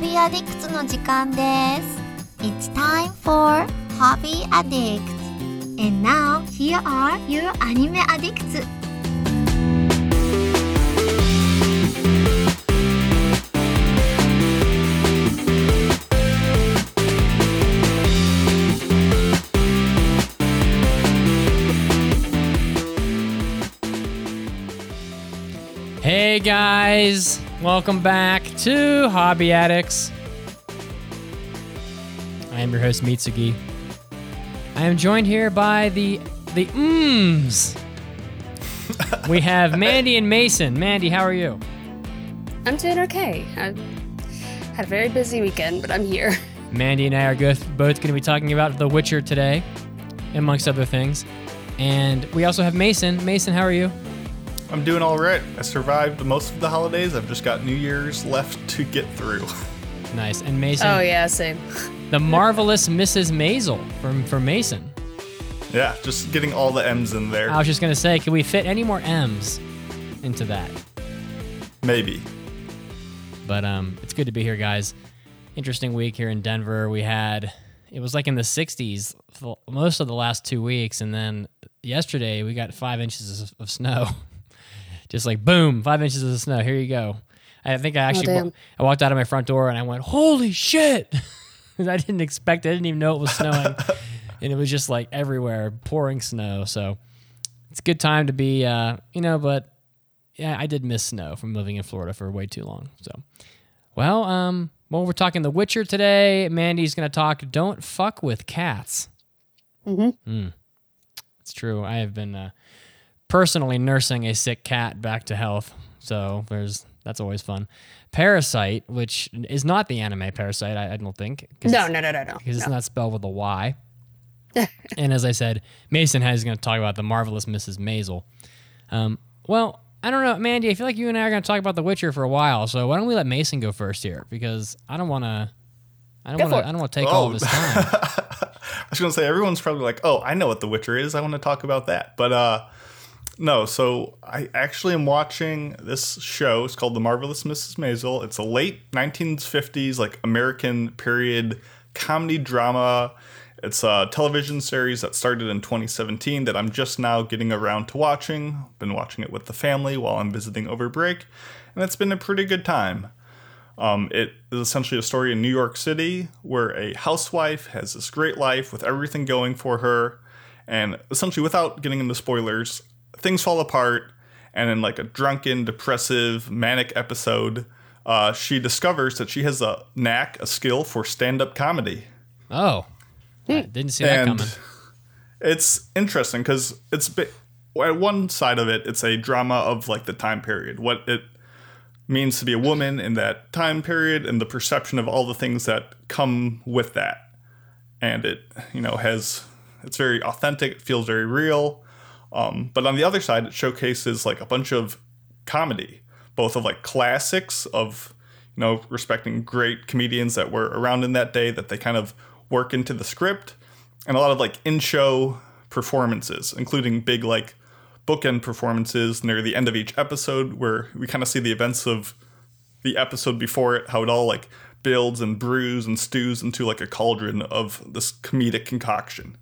Hobby Addicts の時間です。It's time for Hobby Addicts. And now, here are your anime addicts. Hey guys, welcome back to Hobby Addicts. I am your host Mitsugi. I am joined here by the the mms. we have Mandy and Mason. Mandy, how are you? I'm doing okay. I had a very busy weekend, but I'm here. Mandy and I are both both going to be talking about The Witcher today, amongst other things. And we also have Mason. Mason, how are you? I'm doing all right. I survived most of the holidays. I've just got New Year's left to get through. Nice. And Mason, Oh yeah, same. the marvelous Mrs. Maisel from from Mason. yeah, just getting all the M's in there. I was just gonna say, can we fit any more M's into that? Maybe. But um, it's good to be here, guys. Interesting week here in Denver. We had it was like in the 60s most of the last two weeks, and then yesterday we got five inches of, of snow. just like boom, five inches of snow. Here you go. I think I actually damn. wa- I walked out of my front door and I went, "Holy shit! I didn't expect. it. I didn't even know it was snowing, and it was just like everywhere, pouring snow. So it's a good time to be, uh, you know. But yeah, I did miss snow from living in Florida for way too long. So, well, um, well, we're talking The Witcher today. Mandy's gonna talk. Don't fuck with cats. Mm-hmm. It's true. I have been uh, personally nursing a sick cat back to health. So there's that's always fun. Parasite, which is not the anime Parasite, I, I don't think. No, no, no, no, no. because it's not spelled with a Y. and as I said, Mason has going to talk about the marvelous Mrs. Maisel. Um, well, I don't know, Mandy. I feel like you and I are going to talk about The Witcher for a while. So why don't we let Mason go first here? Because I don't want to. I don't want to. I don't want to take all of Oh. his time. I was gonna say everyone's probably like, "Oh, I know what The Witcher is. I want to talk about that." But uh, no. So I actually am watching this show. It's called The Marvelous Mrs. Maisel. It's a late 1950s like American period comedy drama. It's a television series that started in 2017 that I'm just now getting around to watching. Been watching it with the family while I'm visiting over break, and it's been a pretty good time. Um, it is essentially a story in New York City where a housewife has this great life with everything going for her, and essentially, without getting into spoilers, things fall apart. And in like a drunken, depressive, manic episode, uh, she discovers that she has a knack, a skill for stand-up comedy. Oh, I didn't see that and coming. it's interesting because it's bi- at one side of it, it's a drama of like the time period, what it means to be a woman in that time period, and the perception of all the things that come with that. And it, you know, has it's very authentic. It feels very real. Um, but on the other side, it showcases like a bunch of comedy, both of like classics of you know respecting great comedians that were around in that day that they kind of work into the script, and a lot of like in-show performances, including big like bookend performances near the end of each episode, where we kind of see the events of the episode before it, how it all like builds and brews and stews into like a cauldron of this comedic concoction.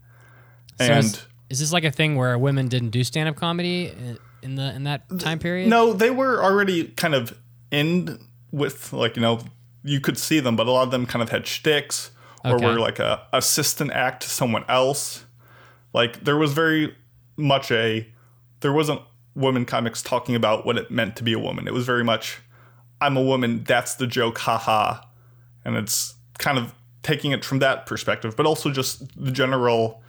So and is, is this like a thing where women didn't do stand-up comedy in- in the in that time period? No, they were already kind of in with like you know you could see them, but a lot of them kind of had shticks or Okay. were like a assistant act to someone else. Like there was very much a there wasn't women comics talking about what it meant to be a woman. It was very much I'm a woman. That's the joke. Haha. And it's kind of taking it from that perspective, but also just the general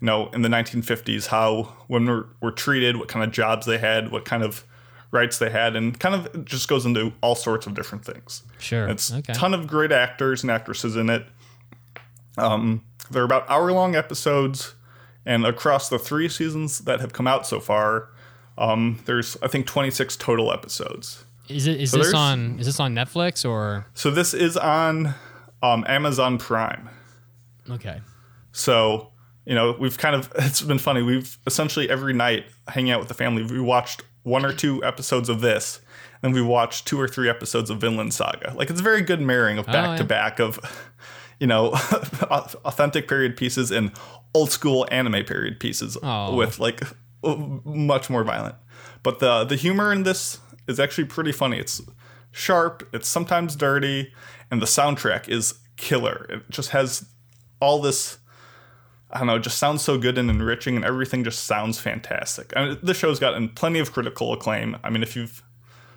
you know, in the 1950s, how women were, were treated, what kind of jobs they had, what kind of rights they had, and kind of just goes into all sorts of different things. Sure. It's okay. a ton of great actors and actresses in it. Um, they're about hour long episodes, and across the three seasons that have come out so far, um, there's I think 26 total episodes. is it is so this on is this on Netflix or So this is on um, Amazon Prime. okay? So, you know, we've kind of, it's been funny. We've essentially every night hanging out with the family, we watched one or two episodes of this, and we watched two or three episodes of Vinland Saga. Like it's a very good marrying of oh, back to back of, you know, authentic period pieces and old school anime period pieces Oh. with like much more violent. But the the humor in this is actually pretty funny. It's sharp, it's sometimes dirty, and the soundtrack is killer. It just has all this I don't know, it just sounds so good and enriching, and everything just sounds fantastic. I mean, this show's gotten plenty of critical acclaim. I mean, if you've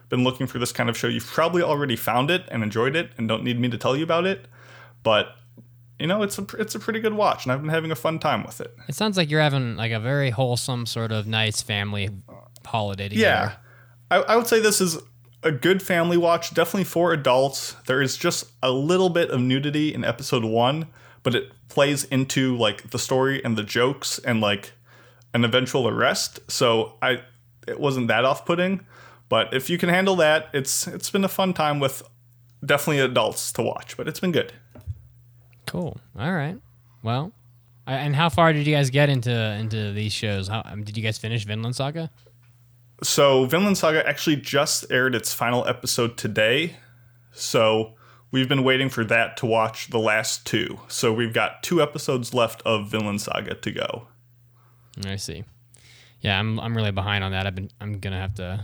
been looking for this kind of show, you've probably already found it and enjoyed it, and don't need me to tell you about it. But you know, it's a it's a pretty good watch, and I've been having a fun time with it. It sounds like you're having like a very wholesome sort of nice family holiday together. Yeah, I, I would say this is a good family watch, definitely for adults. There is just a little bit of nudity in episode one, but it plays into like the story and the jokes and like an eventual arrest. So I, it wasn't that off-putting. But if you can handle that, it's it's been a fun time with definitely adults to watch. But it's been good. Cool. All right. Well, I- and how far did you guys get into into these shows? How um, did you guys finish Vinland Saga? So Vinland Saga actually just aired its final episode today. So we've been waiting for that to watch the last two. So we've got two episodes left of Vinland Saga to go. I see. Yeah, I'm I'm really behind on that. I've been I'm gonna have to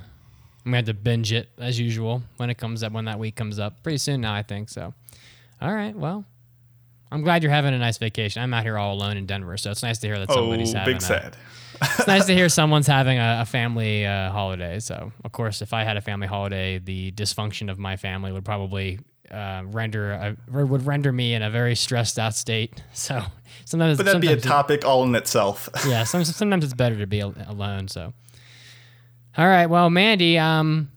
I'm gonna have to binge it as usual when it comes up when that week comes up pretty soon now. I think so. All right. Well, I'm glad you're having a nice vacation. I'm out here all alone in Denver, so it's nice to hear that Oh, somebody's having big a, sad. it's nice to hear someone's having a, a family uh, holiday. So, of course, if I had a family holiday, the dysfunction of my family would probably uh, render a, would render me in a very stressed out state. So sometimes, But that'd be a sometimes it- topic all in itself. yeah, some, sometimes it's better to be alone. So, all right, well, Mandy, um,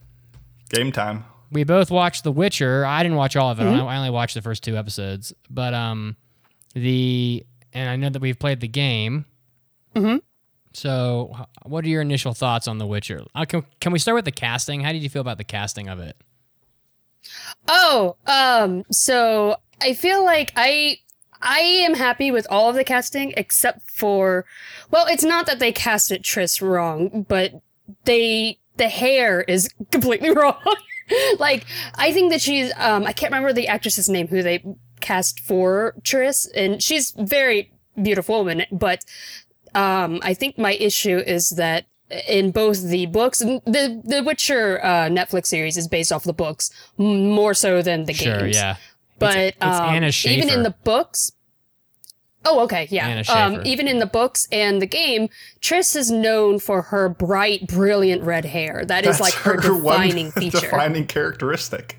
Game time. we both watched The Witcher. I didn't watch all of it. I only watched the first two episodes. But um, the and I know that we've played the game. Mm-hmm. So, what are your initial thoughts on The Witcher? Uh, can, can we start with the casting? How did you feel about the casting of it? Oh, um, so I feel like I I am happy with all of the casting except for well, it's not that they casted Triss wrong, but they the hair is completely wrong. like I think that she's um I can't remember the actress's name who they cast for Triss and she's very beautiful woman, but um I think my issue is that in both the books and the the Witcher uh, Netflix series is based off the books more so than the Sure, games. yeah. But it's, it's um, Anna even in the books. Oh, okay, yeah. Anna Um, even in the books and the game, Triss is known for her bright, brilliant red hair. That is like her, one defining feature. defining characteristic.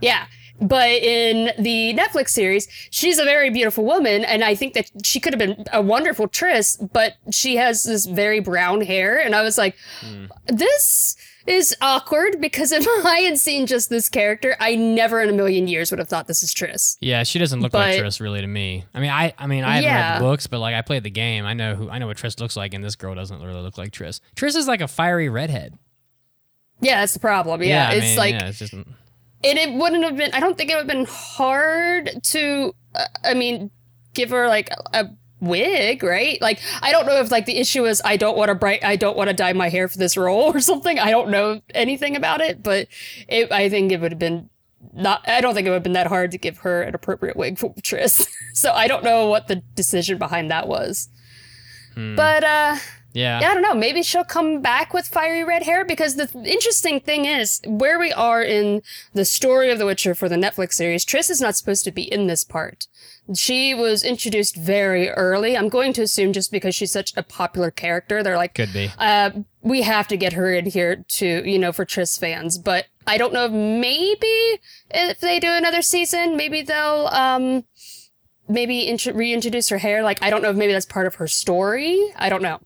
Yeah. But in the Netflix series, she's a very beautiful woman, and I think that she could have been a wonderful Triss, but she has this very brown hair, and I was like, hmm. this is awkward because if I had seen just this character, I never in a million years would have thought this is Triss. Yeah, she doesn't look like But- Triss really to me. I mean, I I mean, I haven't read the books, but like I played the game. I know who I know what Triss looks like, and this girl doesn't really look like Triss. Triss is like a fiery redhead. Yeah, that's the problem. Yeah, I it's mean, like yeah, it's just and it wouldn't have been i don't think it would have been hard to uh, i mean give her like a, a wig right? Like i don't know if like the issue is i don't want to bright i don't want to dye my hair for this role or something. I don't know anything about it but it, i think it would have been not i don't think it would have been that hard to give her an appropriate wig for Triss. so i don't know what the decision behind that was. But uh yeah. yeah, I don't know. Maybe she'll come back with fiery red hair because the th- interesting thing is where we are in the story of The Witcher for the Netflix series. Triss is not supposed to be in this part. She was introduced very early. I'm going to assume just because she's such a popular character, they're like, Could be. uh, we have to get her in here to, you know, for Triss fans. But I don't know if maybe if they do another season, maybe they'll, um, maybe intro- reintroduce her hair. Like, I don't know if maybe that's part of her story. I don't know.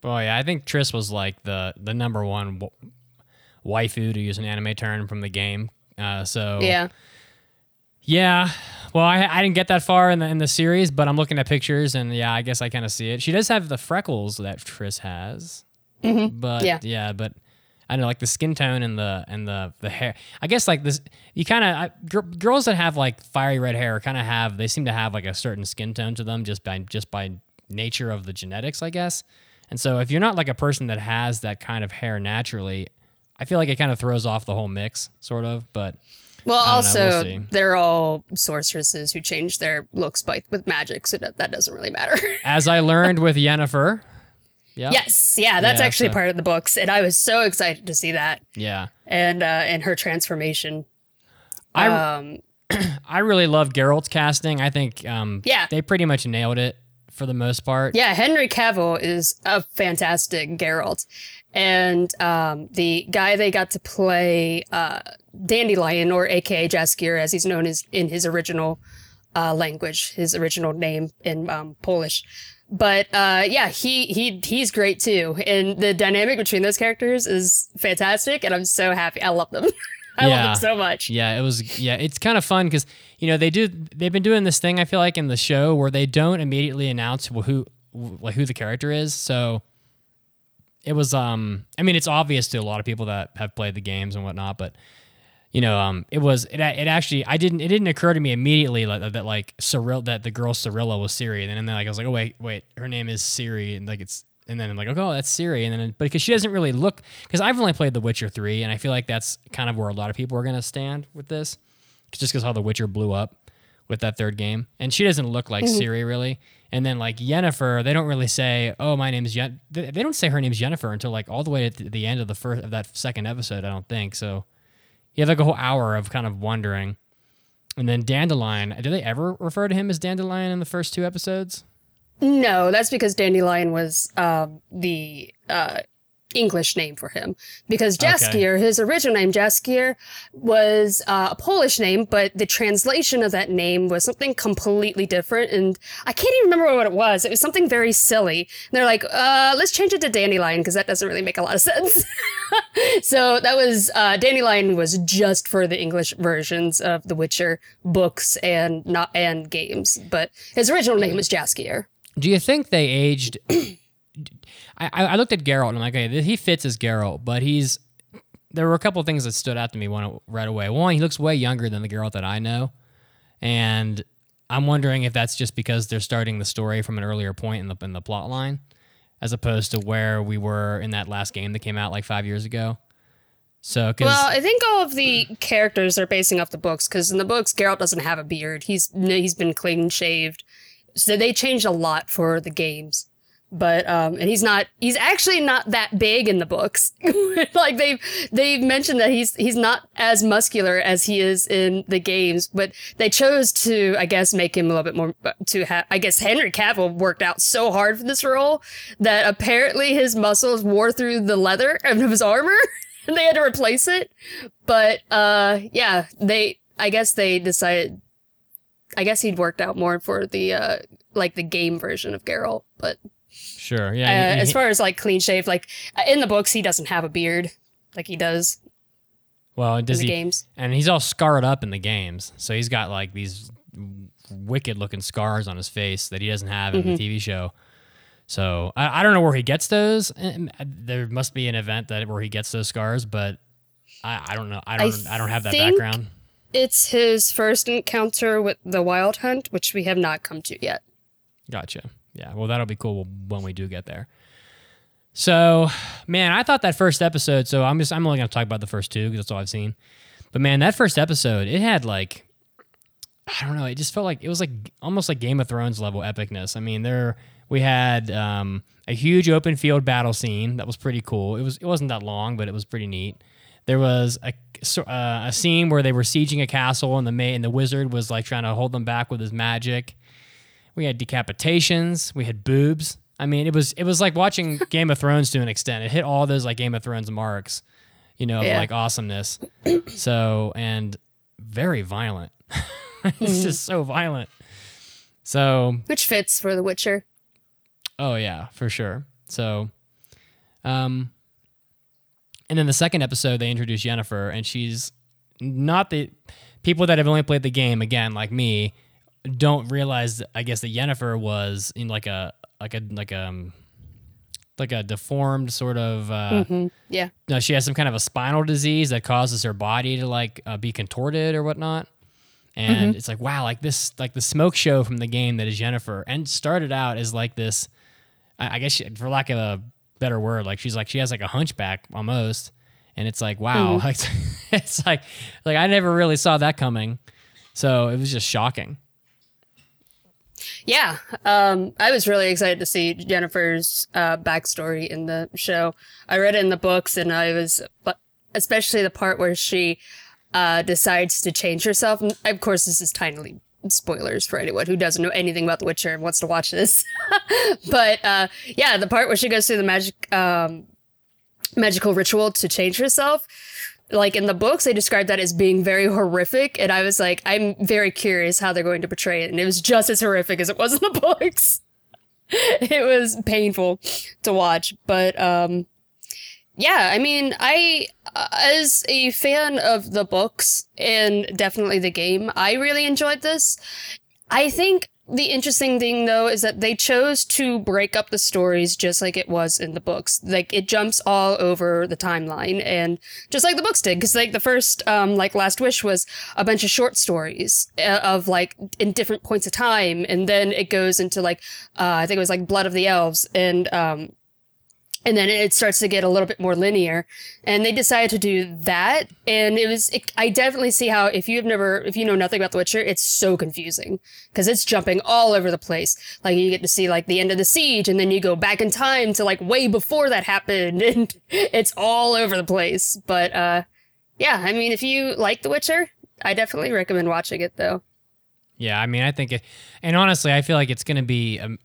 Boy, yeah, I think Triss was like the the number one w- waifu to use an anime term from the game. Uh, so Yeah. yeah. Well, I, I didn't get that far in the in the series, but I'm looking at pictures, and yeah, I guess I kind of see it. She does have the freckles that Triss has, but Yeah. yeah, but I don't know, like the skin tone and the and the the hair. I guess like this, you kind of gr- girls that have like fiery red hair kind of have they seem to have like a certain skin tone to them just by just by nature of the genetics, I guess. And so if you're not like a person that has that kind of hair naturally, I feel like it kind of throws off the whole mix, sort of. But Well, know, also we'll they're all sorceresses who change their looks by with magic, so that, that doesn't really matter. as I learned with Yennefer, yeah, yes, yeah, that's Yeah, actually so- part of the books, and I was so excited to see that yeah, and uh, and her transformation. I um, I really love Geralt's casting. I think um, Yeah. they pretty much nailed it for the most part. Yeah, Henry Cavill is a fantastic Geralt. And um, the guy they got to play uh, Dandelion, or AKA Jaskier, as he's known as in his original uh, language, his original name in um, Polish. But uh, yeah, he he he's great too, and the dynamic between those characters is fantastic, and I'm so happy. I love them. I love it so much. Yeah, it was. Yeah, it's kind of fun because you know they do. They've been doing this thing. I feel like in the show where they don't immediately announce who like who the character is. So it was. Um, I mean, it's obvious to a lot of people that have played the games and whatnot, but you know, um, it was. It, it actually. I didn't. It didn't occur to me immediately like, that like Cyril that the girl Cirilla was Ciri, and then like I was like, oh wait, wait, her name is Ciri, and like it's. And then I'm like, oh, that's Ciri. And then, but because she doesn't really look, because I've only played The Witcher 3, and I feel like that's kind of where a lot of people are going to stand with this just because how The Witcher blew up with that third game, and she doesn't look like mm-hmm. Ciri really. And then like Yennefer, they don't really say, "Oh, my name is Yen." They don't say her name's Yennefer until like all the way to the end of the first of that second episode. I don't think so. You have like a whole hour of kind of wondering, and then Dandelion. Do they ever refer to him as Dandelion in the first two episodes? No, that's because Dandelion was um, the uh, English name for him. Because Jaskier, his original name, Jaskier, was uh, a Polish name, but the translation of that name was something completely different. And I can't even remember what it was. It was something very silly. And they're like, uh, let's change it to Dandelion because that doesn't really make a lot of sense. so that was, uh, Dandelion was just for the English versions of the Witcher books and not and games. But his original name was Jaskier. Do you think they aged? I, I looked at Geralt and I'm like, okay, he fits as Geralt, but he's. There were a couple of things that stood out to me one right away. One, he looks way younger than the Geralt that I know, and I'm wondering if that's just because they're starting the story from an earlier point in the in the plot line, as opposed to where we were in that last game that came out like five years ago. So, Well, I think all of the characters are basing off the books because in the books, Geralt doesn't have a beard. He's he's been clean shaved, so they changed a lot for the games. But um, and he's not he's actually not that big in the books. like they've they've mentioned that he's he's not as muscular as he is in the games. But they chose to I guess make him a little bit more to have. I guess Henry Cavill worked out so hard for this role that apparently his muscles wore through the leather of his armor. and they had to replace it. But uh yeah, they I guess they decided I guess he'd worked out more for the uh like the game version of Geralt. But sure, uh, yeah. he- as far as like clean shaved, like uh, in the books he doesn't have a beard like he does well, in does the he? games. And he's all scarred up in the games, so he's got like these wicked looking scars on his face that he doesn't have in the TV show. So I, I don't know where he gets those. Um, There must be an event that where he gets those scars, but I, I don't know. I don't. I, don't have that background. It's his first encounter with the Wild Hunt, which we have not come to yet. Gotcha. Yeah. Well, that'll be cool when we do get there. So, man, I thought that first episode. So I'm just I'm only gonna talk about the first two because that's all I've seen. But man, that first episode, it had like I don't know. It just felt like it was like almost like Game of Thrones level epicness. I mean, there we had um, a huge open field battle scene that was pretty cool. It was it wasn't that long, but it was pretty neat. There was a uh, a scene where they were sieging a castle, and the ma- and the wizard was like trying to hold them back with his magic. We had decapitations. We had boobs. I mean, it was it was like watching Game of Thrones to an extent. It hit all those like Game of Thrones marks, you know, of, Yeah. like awesomeness. so and very violent. it's just so violent. So Which fits for The Witcher. Oh yeah, for sure. So, um, and then the second episode they introduce Yennefer, and she's not the people that have only played the game again, like me, don't realize. I guess that Yennefer was in like a like a like a um, like a deformed sort of. Uh, Yeah. no, she has some kind of a spinal disease that causes her body to like uh, be contorted or whatnot. And it's like wow, like this, like the smoke show from the game that is Yennefer, and started out as like this I, I guess she, for lack of a better word, like she's like she has like a hunchback almost, and it's like wow, like it's like like I never really saw that coming, so it was just shocking. Yeah, um, I was really excited to see Yennefer's uh, backstory in the show. I read it in the books, and I was, especially the part where she uh, decides to change herself. And of course, this is tiny spoilers for anyone who doesn't know anything about The Witcher and wants to watch this. but uh, yeah, the part where she goes through the magic um, magical ritual to change herself like in the books they described that as being very horrific and i was like i'm very curious how they're going to portray it and it was just as horrific as it was in the books it was painful to watch but um yeah i mean i uh, as a fan of the books and definitely the game i really enjoyed this. I think the interesting thing though is that they chose to break up the stories just like it was in the books. Like it jumps all over the timeline and just like the books did because like the first um like last wish was a bunch of short stories uh, of like in different points of time and then it goes into like uh i think it was like blood of the elves and um and then it starts to get a little bit more linear. And they decided to do that. And it was it, i definitely see how if you've never if you know nothing about the witcher it's so confusing because it's jumping all over the place. Like you get to see like the end of the siege and then you go back in time to like way before that happened and it's all over the place. But uh yeah i mean if you like the witcher i definitely recommend watching it though. Yeah i mean i think it and honestly i feel like it's gonna be um,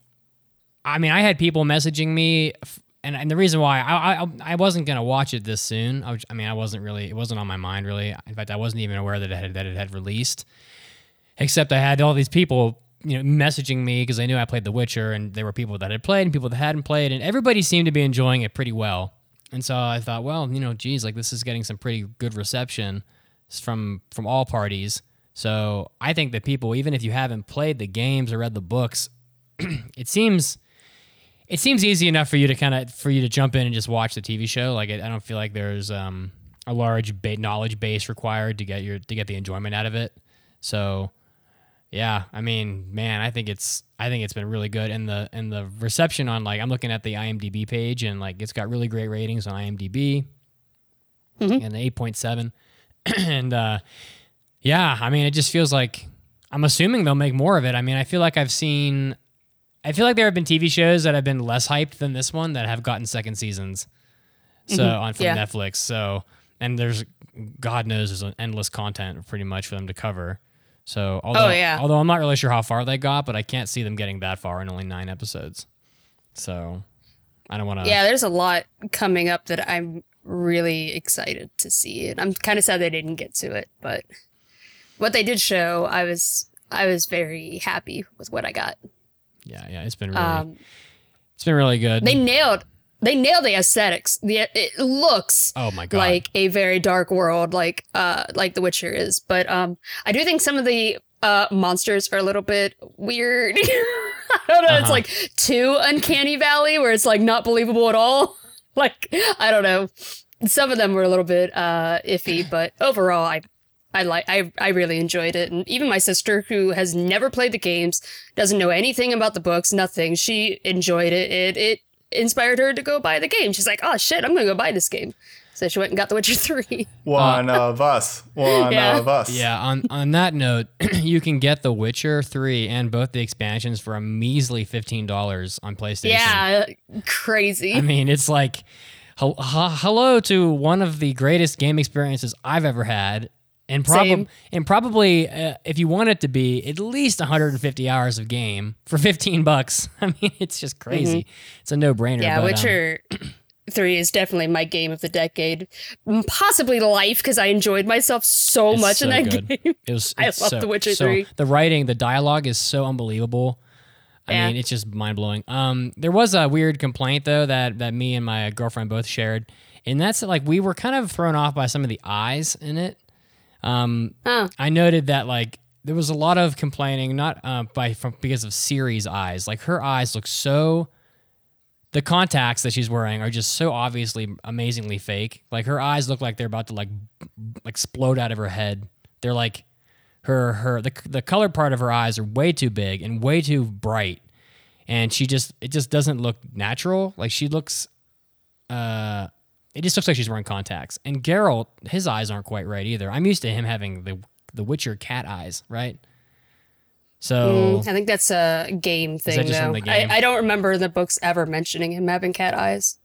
I mean, I had people messaging me and, and the reason why I, I I wasn't gonna watch it this soon. I, was, I mean, I wasn't really. It wasn't on my mind really. In fact, I wasn't even aware that it had that it had released. Except I had all these people, you know, messaging me because they knew I played The Witcher, and there were people that had played and people that hadn't played, and everybody seemed to be enjoying it pretty well. And so I thought, well, you know, geez, like this is getting some pretty good reception from from all parties. So I think that people, even if you haven't played the games or read the books, it seems it seems easy enough for you to kind of for you to jump in and just watch the TV show. Like I don't feel like there's um, a large ba- knowledge base required to get your to get the enjoyment out of it. So yeah, I mean, man, I think it's I think it's been really good, and the and the reception on like I'm looking at the IMDb page, and like it's got really great ratings on IMDb, mm-hmm. and eight point seven, and uh, yeah, I mean, it just feels like I'm assuming they'll make more of it. I mean, I feel like I've seen I feel like there have been TV shows that have been less hyped than this one that have gotten second seasons. So mm-hmm. on from yeah. Netflix. So and there's God knows there's an endless content pretty much for them to cover. So although, oh, yeah. although I'm not really sure how far they got, but I can't see them getting that far in only nine episodes. So I don't want to. Yeah, there's a lot coming up that I'm really excited to see, and I'm kind of sad they didn't get to it. But what they did show, I was I was very happy with what I got. Yeah, yeah, it's been really, um, it's been really good. They nailed, they nailed the aesthetics. The it looks, oh my god, like a very dark world, like uh, like The Witcher is. But um, I do think some of the uh monsters are a little bit weird. I don't know. Uh-huh. It's like too uncanny valley, where it's like not believable at all. like I don't know. Some of them were a little bit uh iffy, but overall, I I like I I really enjoyed it, and even my sister, who has never played the games, doesn't know anything about the books, nothing. She enjoyed it. It it inspired her to go buy the game. She's like, "Oh shit, I'm gonna go buy this game." So she went and got The Witcher Three. One uh, of us. One yeah. of us. Yeah. On on that note, you can get The Witcher Three and both the expansions for a measly fifteen dollars on PlayStation. Yeah, crazy. I mean, it's like hello to one of the greatest game experiences I've ever had and probably and probably uh, if you want it to be at least 150 hours of game for 15 bucks. I mean, it's just crazy. Mm-hmm. It's a no brainer. Yeah, but, Witcher. Um, Three is definitely my game of the decade, possibly life because I enjoyed myself so much so in that good. game. It was. I love so, The Witcher so, Three. The writing, the dialogue is so unbelievable. I yeah. mean, it's just mind blowing. Um, there was a weird complaint though that that me and my girlfriend both shared, and that's like we were kind of thrown off by some of the eyes in it. Um, oh. I noted that like there was a lot of complaining, not uh, by from because of Ciri's eyes. Like her eyes look so. The contacts that she's wearing are just so obviously amazingly fake. Like her eyes look like they're about to like explode out of her head. They're like her her the the colored part of her eyes are way too big and way too bright. and she just it just doesn't look natural. Like she looks, uh, it just looks like she's wearing contacts. And Geralt, his eyes aren't quite right either. I'm used to him having the the Witcher cat eyes, right? So Mm, I think that's a game thing, that just from though. game? I, I don't remember the books ever mentioning him having cat eyes.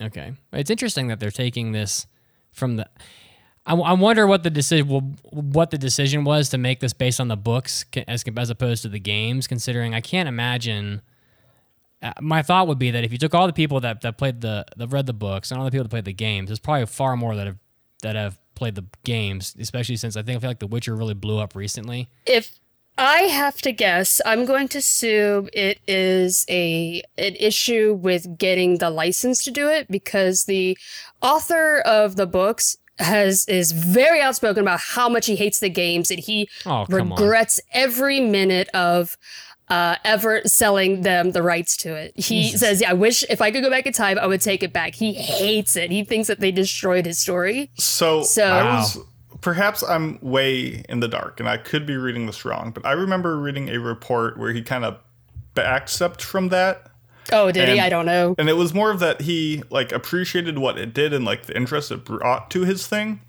Okay, it's interesting that they're taking this from the. I, I wonder what the decision what the decision was to make this based on the books as as opposed to the games. Considering I can't imagine. Uh, my thought would be that if you took all the people that, that played the that read the books and all the people that played the games, there's probably far more that have that have played the games, especially since I think I feel like The Witcher really blew up recently. If I have to guess, I'm going to assume it is a an issue with getting the license to do it because the author of the books has is very outspoken about how much he hates the games and he Oh come on! regrets every minute of uh, ever selling them the rights to it. He Jesus. says, "Yeah, I wish if I could go back in time, I would take it back." He hates it. He thinks that they destroyed his story. So, So- I Wow. was perhaps I'm way in the dark and I could be reading this wrong, but I remember reading a report where he kind of backstepped from that. Oh, did he? I don't know. And it was more of that he like appreciated what it did and like the interest it brought to his thing.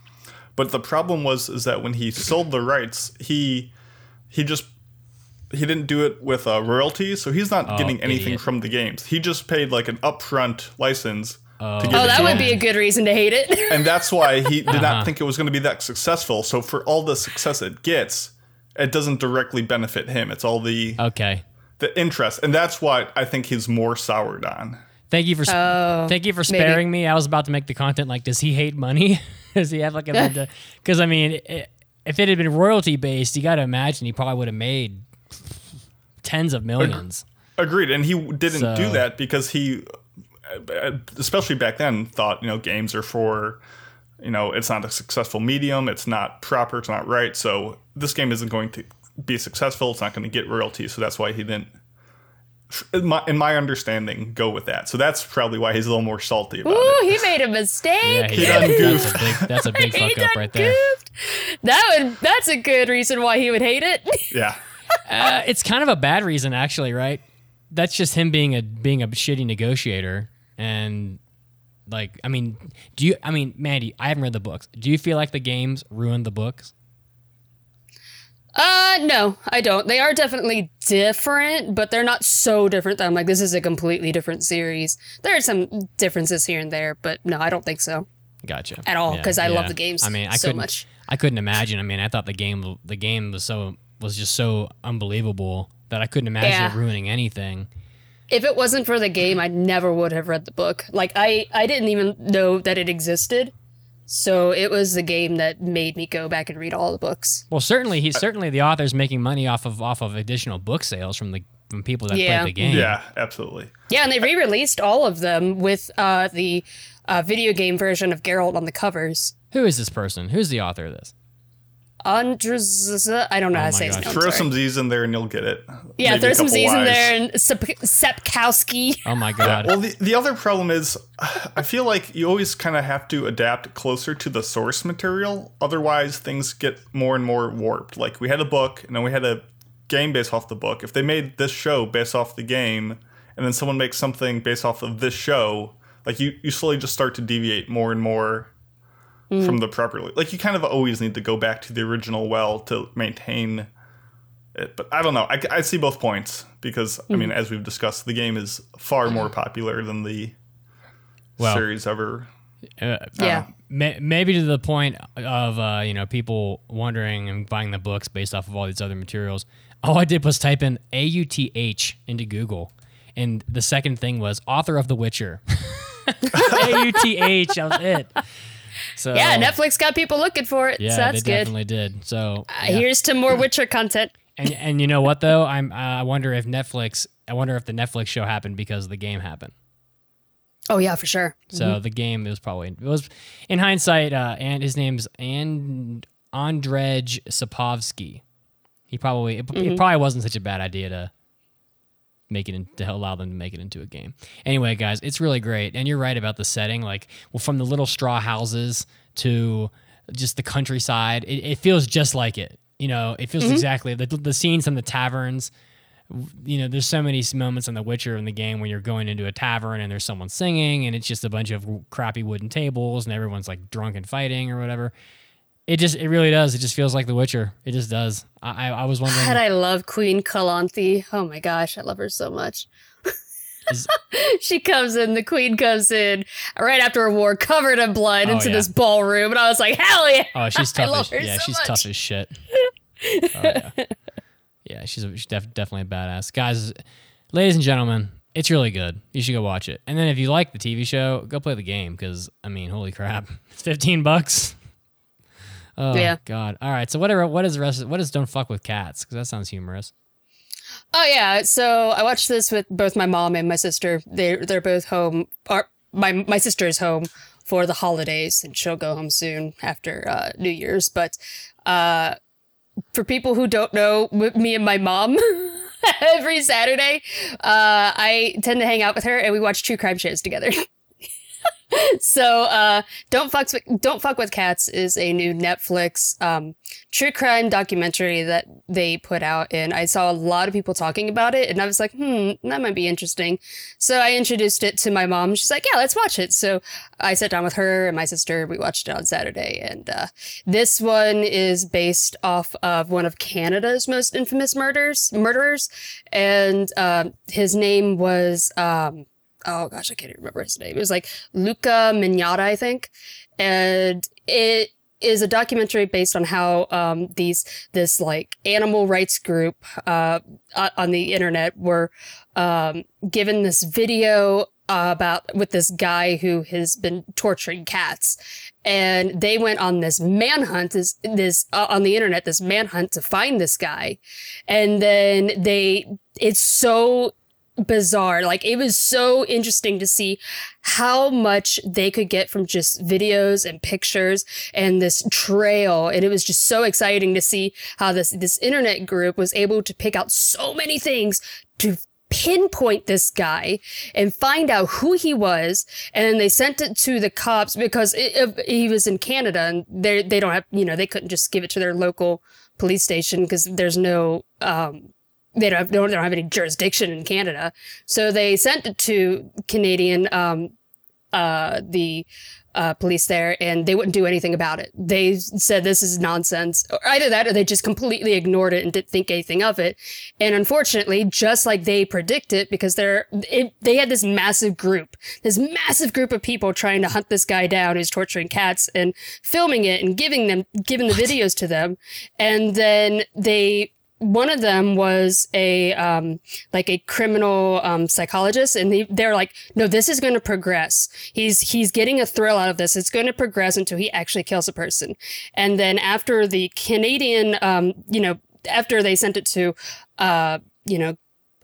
But the problem was is that when he sold the rights, he he just he didn't do it with uh, royalties, so he's not getting anything idiot. from the games. He just paid like an upfront license to give Oh, that to would be a good reason to hate it. and that's why he did Uh-huh. not think it was going to be that successful. So for all the success it gets, it doesn't directly benefit him. It's all the Okay, the interest, and that's what I think he's more soured on. Thank you for sp- Oh, thank you for maybe. sparing me. I was about to make the content like, does he hate money? does he have like a? Because I mean, i if it had been royalty based, you got to imagine he probably would have made tens of millions. Agreed, and he didn't So- do that because he, especially back then, thought you know games are for, you know, it's not a successful medium. It's not proper. It's not right. So this game isn't going to be successful. It's not going to get royalties. So that's why he didn't. In my, in my understanding, go with that. So that's probably why he's a little more salty about Ooh, it. he made a mistake. Yeah, He done that's a big, that's a big fuck up done right there. That would that's a good reason why he would hate it. Yeah. Uh, it's kind of a bad reason, actually, right? That's just him being a being a shitty negotiator, and like, I mean, do you? I mean, Mandy, I haven't read the books. Do you feel like the games ruined the books? Uh no, I don't. They are definitely different, but they're not so different that I'm like, this is a completely different series. There are some differences here and there, but no, I don't think so. Gotcha. At all, Yeah, 'cause I love the games I mean, I so couldn't, much. I couldn't imagine. I mean, I thought the game, the game was so was just so unbelievable that I couldn't imagine Yeah. it ruining anything. If it wasn't for the game, I never would have read the book. Like I I didn't even know that it existed. So it was the game that made me go back and read all the books. Well, certainly, he's certainly the author's making money off of off of additional book sales from the from people that Yeah. played the game. Yeah, absolutely. Yeah, and they re-released all of them with uh, the uh, video game version of Geralt on the covers. Who is this person? Who's the author of this? Andrzej, I don't know how Oh to my say his name. Throw some Z's in there and you'll get it. Yeah, Maybe throw some couple Z's in there and Sep- Sepkowski. Oh my god. Well, the, the other problem is, I feel like you always kind of have to adapt closer to the source material. Otherwise, things get more and more warped. Like, we had a book, and then we had a game based off the book. If they made this show based off the game, and then someone makes something based off of this show, like, you, you slowly just start to deviate more and more from the properly. Like, you kind of always need to go back to the original well to maintain it. But I don't know. I, I see both points because, I mean, as we've discussed, the game is far more popular than the Well, series ever. uh, Yeah. may, maybe to the point of uh, you know people wondering and buying the books based off of all these other materials. All I did was type in A U T H into Google, and the second thing was author of The Witcher. A U T H. That was it. So Yeah, Netflix got people looking for it, Yeah, so that's they good. definitely did. So Uh, yeah. Here's to more Witcher content. and and you know what though? I'm uh, I wonder if Netflix. I wonder if the Netflix show happened because the game happened. Oh yeah, for sure. So the game it was probably it was in hindsight, uh, and his name's and Andrzej Sapkowski. He probably it, it probably wasn't such a bad idea to make it in, to allow them to make it into a game. Anyway, guys, it's really great, and you're right about the setting. Like, well, from the little straw houses to just the countryside, it, it feels just like it. You know, it feels mm-hmm. exactly the the scenes in the taverns. you know, there's so many moments in The Witcher in the game when you're going into a tavern and there's someone singing and it's just a bunch of crappy wooden tables and everyone's like drunk and fighting or whatever. It just, it really does. It just feels like The Witcher. It just does. I, I, I was wondering. God, I love Queen Calanthe. Oh my gosh, I love her so much. Is- she comes in, the queen comes in right after a war, covered in blood, Oh, into yeah. this ballroom, and I was like, hell yeah! Oh, she's tough. as, yeah, so she's much. tough as shit. Oh, yeah. yeah, she's, a, she's def- definitely a badass. Guys, ladies and gentlemen, it's really good. You should go watch it. And then if you like the TV show, go play the game because I mean, holy crap, it's fifteen bucks. Oh Yeah. God! All right, so whatever. What is the rest? What is "Don't Fuck with Cats"? Because that sounds humorous. Oh yeah, so I watched this with both my mom and my sister. They they're both home. My my sister is home for the holidays, and she'll go home soon after uh, New Year's. But uh, for people who don't know, me and my mom. Every Saturday, uh, I tend to hang out with her and we watch true crime shows together. so, uh, don't fuck with don't fuck with cats is a new Netflix um, true crime documentary that they put out, and I saw a lot of people talking about it, and I was like, hmm, that might be interesting. So I introduced it to my mom. She's like, yeah, let's watch it. So I sat down with her and my sister. We watched it on Saturday, and uh, this one is based off of one of Canada's most infamous murders murderers, and um his name was. Um, oh gosh, I can't even remember his name. It was like Luca Mignata, I think, and it is a documentary based on how um, these this like animal rights group uh, on the internet were um, given this video about with this guy who has been torturing cats. And they went on this manhunt this this uh, on the internet this manhunt to find this guy. And then they it's so bizarre. Like it was so interesting to see how much they could get from just videos and pictures and this trail. And it was just so exciting to see how this this internet group was able to pick out so many things to pinpoint this guy and find out who he was and then they sent it to the cops because it, it- he was in Canada and they they don't have you know they couldn't just give it to their local police station because there's no um they don't have, they don't have any jurisdiction in Canada. So they sent it to Canadian um uh the uh, police there and they wouldn't do anything about it. They said this is nonsense. Or either that or they just completely ignored it and didn't think anything of it. And unfortunately, just like they predicted, because they're it, they had this massive group, this massive group of people trying to hunt this guy down who's torturing cats and filming it and giving them giving the videos to them. And then they one of them was a um, like a criminal um, psychologist, and they, they're like, "No, this is going to progress. He's he's getting a thrill out of this. It's going to progress until he actually kills a person." And then after the Canadian, um, you know, after they sent it to, uh, you know,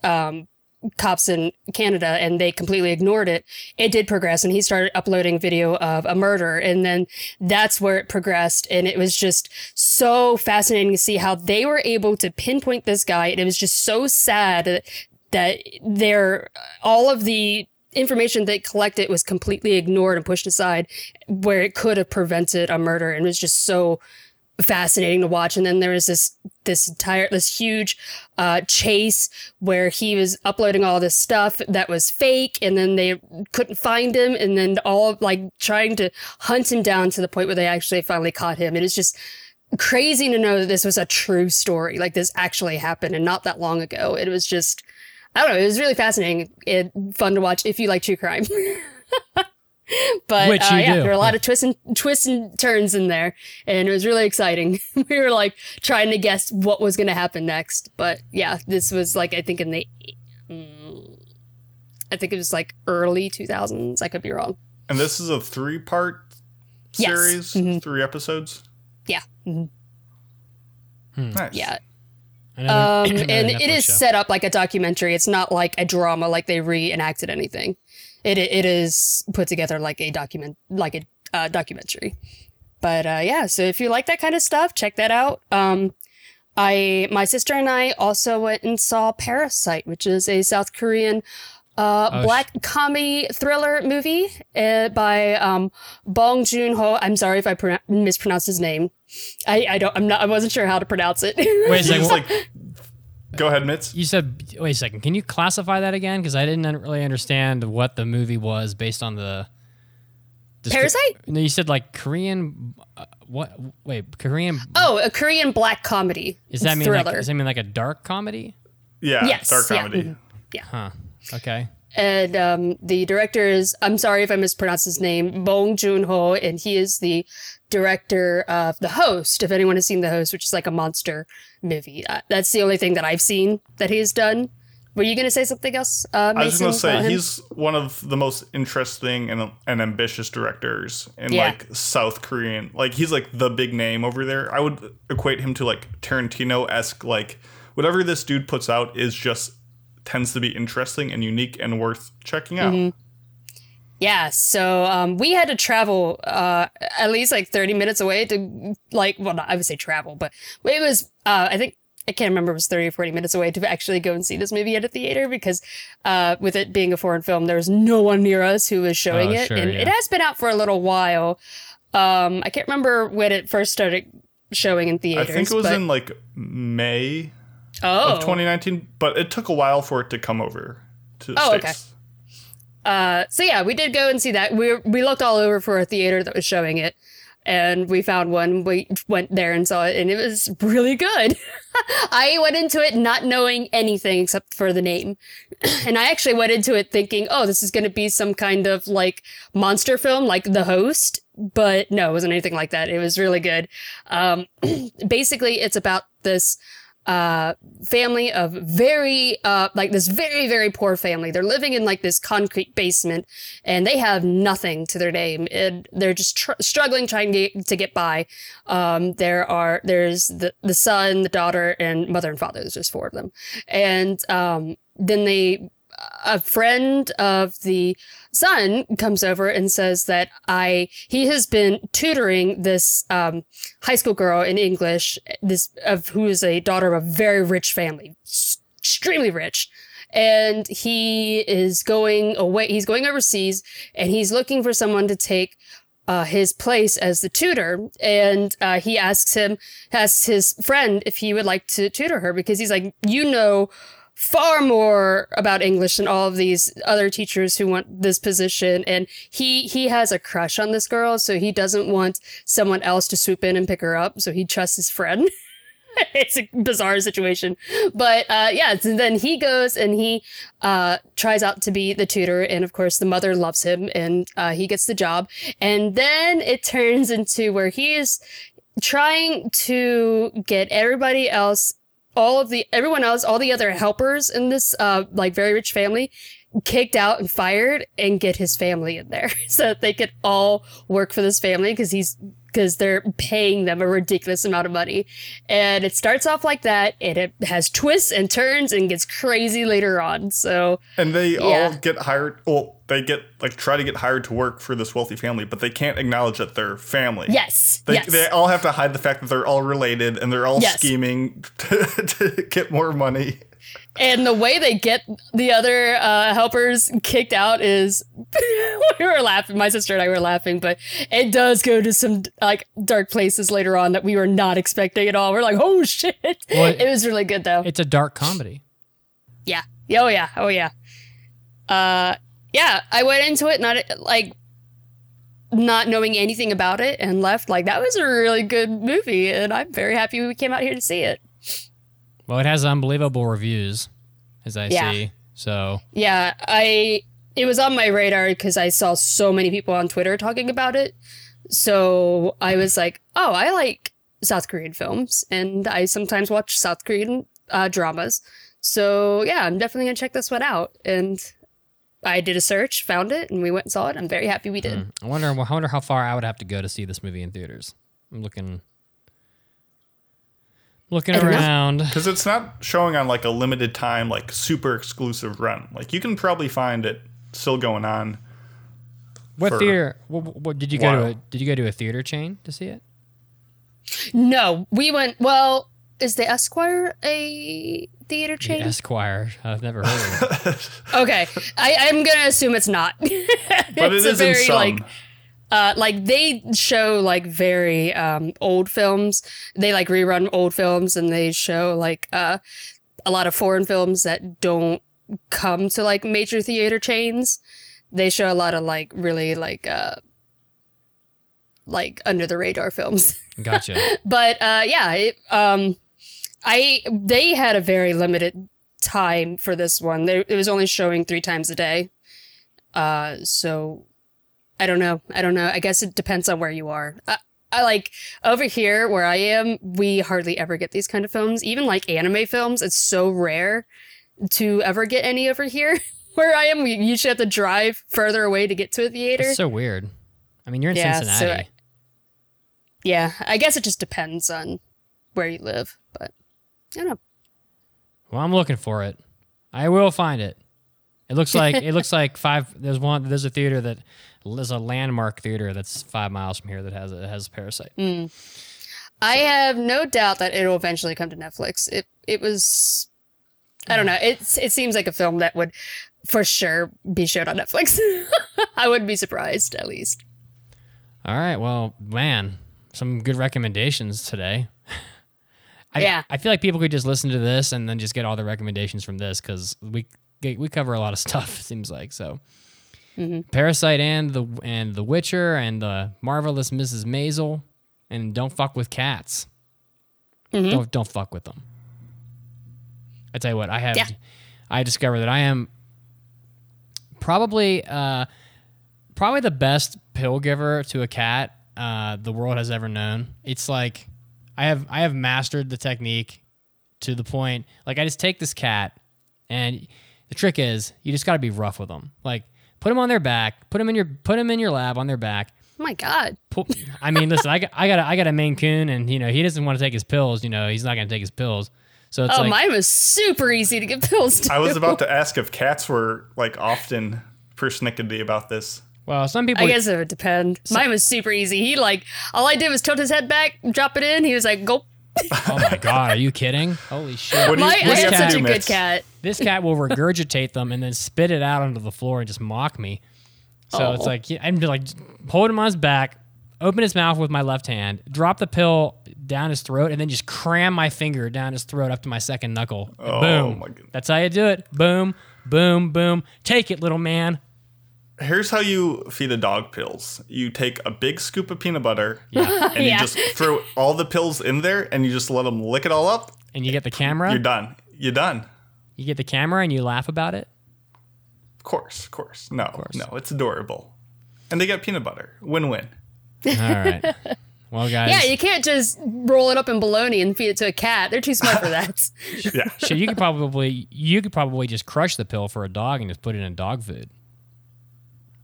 um, cops in Canada and they completely ignored it, it did progress and he started uploading video of a murder. And then that's where it progressed. And it was just so fascinating to see how they were able to pinpoint this guy. And it was just so sad that, their, all of the information they collected was completely ignored and pushed aside where it could have prevented a murder. And it was just so fascinating to watch. And then there was this this entire this huge uh, chase where he was uploading all this stuff that was fake, and then they couldn't find him, and then all like trying to hunt him down to the point where they actually finally caught him. And It is just crazy to know that this was a true story, like this actually happened, and not that long ago. It was just. I don't know. It was really fascinating and fun to watch if you like true crime. but Which uh, you yeah, do. there were a lot of twists and twists and turns in there, and it was really exciting. we were like trying to guess what was going to happen next. But yeah, this was like I think in the, mm, I think it was like early two thousands. I could be wrong. And this is a three part Yes. series, Mhm. three episodes. Yeah, mhm. Nice. yeah. Um, and Netflix it is show. set up like a documentary. It's not like a drama, like they reenacted anything. It it is put together like a document, like a uh, documentary. But uh, yeah, so if you like that kind of stuff, check that out. Um, I my sister and I also went and saw Parasite, which is a South Korean uh, Oh, sh- black comedy thriller movie uh, by um, Bong Joon Ho. I'm sorry if I pro- mispronounced his name. I, I don't. I'm not. I wasn't sure how to pronounce it. Wait. Like Go ahead, Mitz. You said, wait a second. Can you classify that again? Because I didn't really understand what the movie was based on the. descri- Parasite? No, you said like Korean. Uh, what? Wait, Korean. Oh, a Korean black comedy. Does that mean thriller? like? Does that mean like a dark comedy? Yeah, Yes, dark yeah, comedy. mhm. Huh. Okay. and um, the director is I'm sorry if I mispronounced his name, Bong Joon Ho, and he is the director of The Host. If anyone has seen The Host, which is like a monster movie, uh, that's the only thing that I've seen that he's done. Were you going to say something else? Uh, I was gonna say he's one of the most interesting and, and ambitious directors in Yeah. like South Korean. Like he's like the big name over there. I would equate him to like Tarantino esque. Like whatever this dude puts out is just tends to be interesting and unique and worth checking out. Mm-hmm. Yeah, so um, we had to travel uh, at least like 30 minutes away to, like, well, not, I would say travel, but it was, uh, I think, I can't remember, it was 30 or 40 minutes away to actually go and see this movie at a theater because uh, with it being a foreign film, there was no one near us who was showing Oh, it. sure, and yeah. it has been out for a little while. Um, I can't remember when it first started showing in theaters. I think it was but, in like May oh, of 2019, but it took a while for it to come over to the Oh, okay. Uh, so yeah, we did go and see that. We we looked all over for a theater that was showing it, and we found one. We went there and saw it, and it was really good. I went into it not knowing anything except for the name, and I actually went into it thinking, "Oh, this is going to be some kind of like monster film, like The Host." But no, it wasn't anything like that. It was really good. Um, basically, it's about this uh family of very uh like this very very poor family. They're living in like this concrete basement and they have nothing to their name. And they're just tr- struggling trying to get, to get by. Um there are there's the the son the daughter and mother and father there's just four of them. And um then they a friend of the son comes over and says that I he has been tutoring this um, high school girl in English, this of who is a daughter of a very rich family, extremely rich. And he is going away. He's going overseas, and he's looking for someone to take uh, his place as the tutor. And uh, he asks him, asks his friend if he would like to tutor her because he's like, you know far more about English than all of these other teachers who want this position. And he he has a crush on this girl, so he doesn't want someone else to swoop in and pick her up. So he trusts his friend. it's a bizarre situation, but uh, yeah. So then he goes and he uh, tries out to be the tutor, and of course the mother loves him, and uh, he gets the job. And then it turns into where he is trying to get everybody else all of the everyone else all the other helpers in this uh like very rich family kicked out and fired and get his family in there so that they could all work for this family because he's because they're paying them a ridiculous amount of money and it starts off like that and it has twists and turns and gets crazy later on so And they all get hired. Well, they get like try to get hired to work for this wealthy family, but they can't acknowledge that they're family. yes They, yes they all have to hide the fact that they're all related and they're all Yes. scheming to, to get more money. And the way they get the other uh, helpers kicked out is we were laughing. My sister and I were laughing, but it does go to some like dark places later on that we were not expecting at all. We're like, oh shit! Well, it was really good though. It's a dark comedy. yeah. Oh yeah. Oh yeah. Uh, yeah. I went into it not like not knowing anything about it and left like that was a really good movie, and I'm very happy we came out here to see it. Well, it has unbelievable reviews, as I Yeah. see. So Yeah, I it was on my radar because I saw so many people on Twitter talking about it. So I was like, oh, I like South Korean films, and I sometimes watch South Korean uh, dramas. So yeah, I'm definitely gonna check this one out. And I did a search, found it, and we went and saw it. I'm very happy we did. I wonder, I wonder how far I would have to go to see this movie in theaters. I'm looking, looking I around. Because it's not showing on like a limited time, like super exclusive run. Like you can probably find it still going on. What for theater? What, what did you go to? A, while. did you go to a theater chain to see it? No, we went. Well, is the Esquire a theater The chain? Esquire. I've never heard of it. Okay, I, I'm gonna assume it's not. But it's it is a in very some. Like uh like they show like very um old films. They like rerun old films and they show like uh a lot of foreign films that don't come to like major theater chains. They show a lot of like really like uh like under the radar films. Gotcha. but uh yeah, it, um I they had a very limited time for this one. They, it was only showing 3 times a day. Uh so I don't know. I don't know. I guess it depends on where you are. I, I like over here where I am, we hardly ever get these kind of films. Even like anime films, it's so rare to ever get any over here. where I am, we usually have to drive further away to get to a theater. It's so weird. I mean, you're in Yeah, so I- yeah, I guess it just depends on where you live, but I don't know. Well, I'm looking for it. I will find it. It looks like it looks like five. There's one. There's a theater that there's a landmark theater that's five miles from here that has a has a Parasite. Hmm. I have no doubt that it'll eventually come to Netflix. It it was I don't know. It's it seems like a film that would for sure be showed on Netflix. I wouldn't be surprised at least. All right. Well, man, some good recommendations today. I, Yeah. I feel like people could just listen to this and then just get all the recommendations from this because we we cover a lot of stuff. It seems like so. Parasite and the and The Witcher and the marvelous Mrs. Maisel and Don't fuck with cats. Don't don't fuck with them. I tell you what, I have Yeah. I discovered that I am probably uh probably the best pill giver to a cat uh, the world has ever known. It's like I have I have mastered the technique to the point like I just take this cat and the trick is you just got to be rough with them. Like put them on their back, put them in your put them in your lab on their back. Oh my god. Pu- I mean, listen, I got I got a, I got a Maine Coon and you know he doesn't want to take his pills. You know he's not going to take his pills. So it's oh, like mine was super easy to get pills to. I was about to ask if cats were like often persnickety about this. well, some people I guess it would depend. Mine was super easy. He like all I did was tilt his head back, drop it in. He was like, "Go." Oh my god, are you kidding? Holy shit! What do you, My, what I do you had have such a good cat. This cat will regurgitate them and then spit it out onto the floor and just mock me. So it's Oh. like I'm just like hold him on his back, open his mouth with my left hand, drop the pill down his throat, and then just cram my finger down his throat up to my second knuckle. Oh, boom. my goodness. That's how you do it. Boom, boom, boom. Take it, little man. Here's how you feed a dog pills. You take a big scoop of peanut butter and you Yeah. just throw all the pills in there and you just let them lick it all up. And you get the camera. You're done. You're done. You get the camera and you laugh about it. Of course, of course. No, of course. no, it's adorable. And they get peanut butter. Win-win. All right. Well, guys. Yeah, you can't just roll it up in bologna and feed it to a cat. They're too smart for that. Yeah. Shit, you could probably you could probably just crush the pill for a dog and just put it in dog food.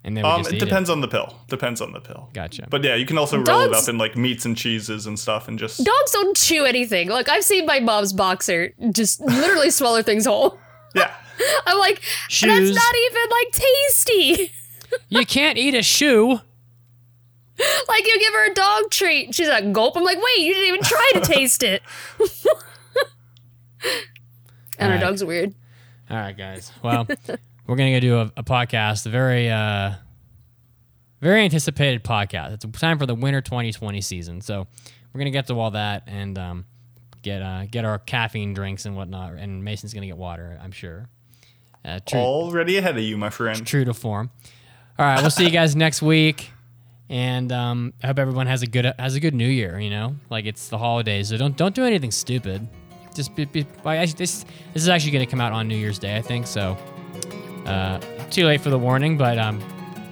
And they would Um, just it eat depends on the pill. Depends on the pill. Gotcha. But yeah, you can also roll it up in like meats and cheeses and stuff and just Dogs don't chew anything. Like I've seen my mom's boxer just literally swallow things whole. yeah. I'm like, Shoes. that's not even like tasty. you can't eat a shoe. like you give her a dog treat. She's like, gulp. I'm like, wait, you didn't even try to taste it. and our Alright. dog's weird. All right, guys. Well, we're gonna go do a, a podcast, a very, uh, very anticipated podcast. It's time for the winter 2020 season, so we're gonna get to all that and um, get uh, get our caffeine drinks and whatnot. And Mason's gonna get water, I'm sure. Uh, true, Already ahead of you, my friend. true to form. All right, we'll see you guys next week, and um, I hope everyone has a good has a good New Year. You know, like it's the holidays, so don't don't do anything stupid. Just be, be, actually, this this is actually going to come out on New Year's Day, I think. So, uh, too late for the warning, but um,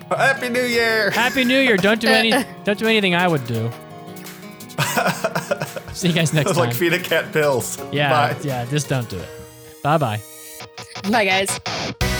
Happy New Year! Happy New Year! Don't do any don't do anything I would do. see you guys next time. like feed a cat pills. yeah, Bye. yeah, just don't do it. Bye bye. Bye, guys.